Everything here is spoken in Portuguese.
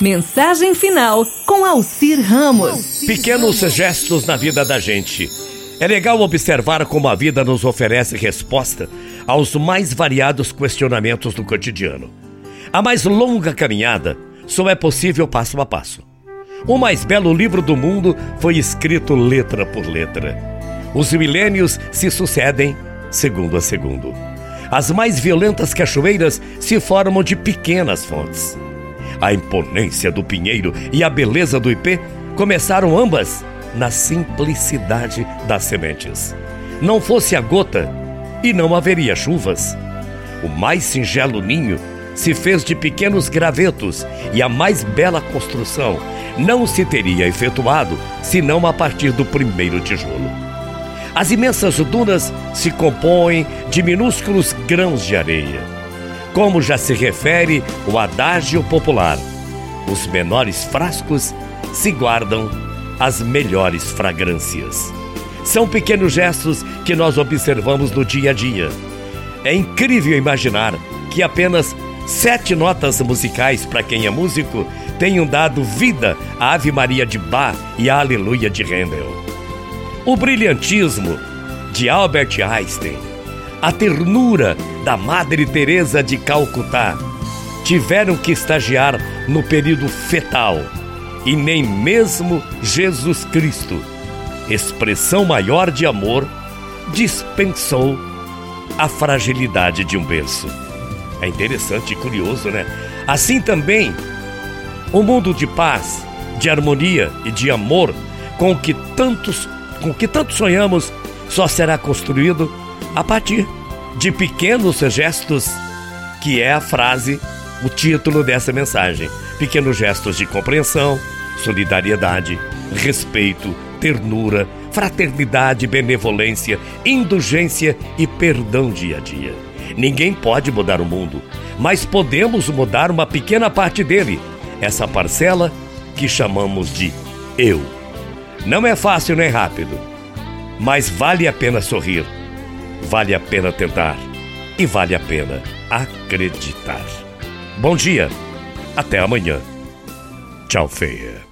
Mensagem final com Alcir Ramos. Pequenos gestos na vida da gente. É legal observar como a vida nos oferece resposta aos mais variados questionamentos do cotidiano. A mais longa caminhada só é possível passo a passo. O mais belo livro do mundo foi escrito letra por letra. Os milênios se sucedem segundo a segundo. As mais violentas cachoeiras se formam de pequenas fontes. A imponência do pinheiro e a beleza do ipê começaram ambas na simplicidade das sementes. Não fosse a gota, e não haveria chuvas. O mais singelo ninho se fez de pequenos gravetos e a mais bela construção não se teria efetuado senão a partir do primeiro tijolo. As imensas dunas se compõem de minúsculos grãos de areia. Como já se refere o adágio popular, os menores frascos se guardam as melhores fragrâncias. São pequenos gestos que nós observamos no dia a dia. É incrível imaginar que apenas sete notas musicais, para quem é músico, tenham dado vida à Ave Maria de Bach e à Aleluia de Handel. O brilhantismo de Albert Einstein, a ternura da Madre Teresa de Calcutá tiveram que estagiar no período fetal e nem mesmo Jesus Cristo, expressão maior de amor, dispensou a fragilidade de um berço. É interessante e curioso, né? Assim também, o mundo de paz, de harmonia e de amor com que tantos, com que tanto sonhamos, só será construído a partir de pequenos gestos, que é a frase, o título dessa mensagem. Pequenos gestos de compreensão, solidariedade, respeito, ternura, fraternidade, benevolência, indulgência e perdão dia a dia. Ninguém pode mudar o mundo, mas podemos mudar uma pequena parte dele, essa parcela que chamamos de eu. Não é fácil nem rápido, mas vale a pena sorrir, vale a pena tentar e vale a pena acreditar. Bom dia, até amanhã. Tchau, feia.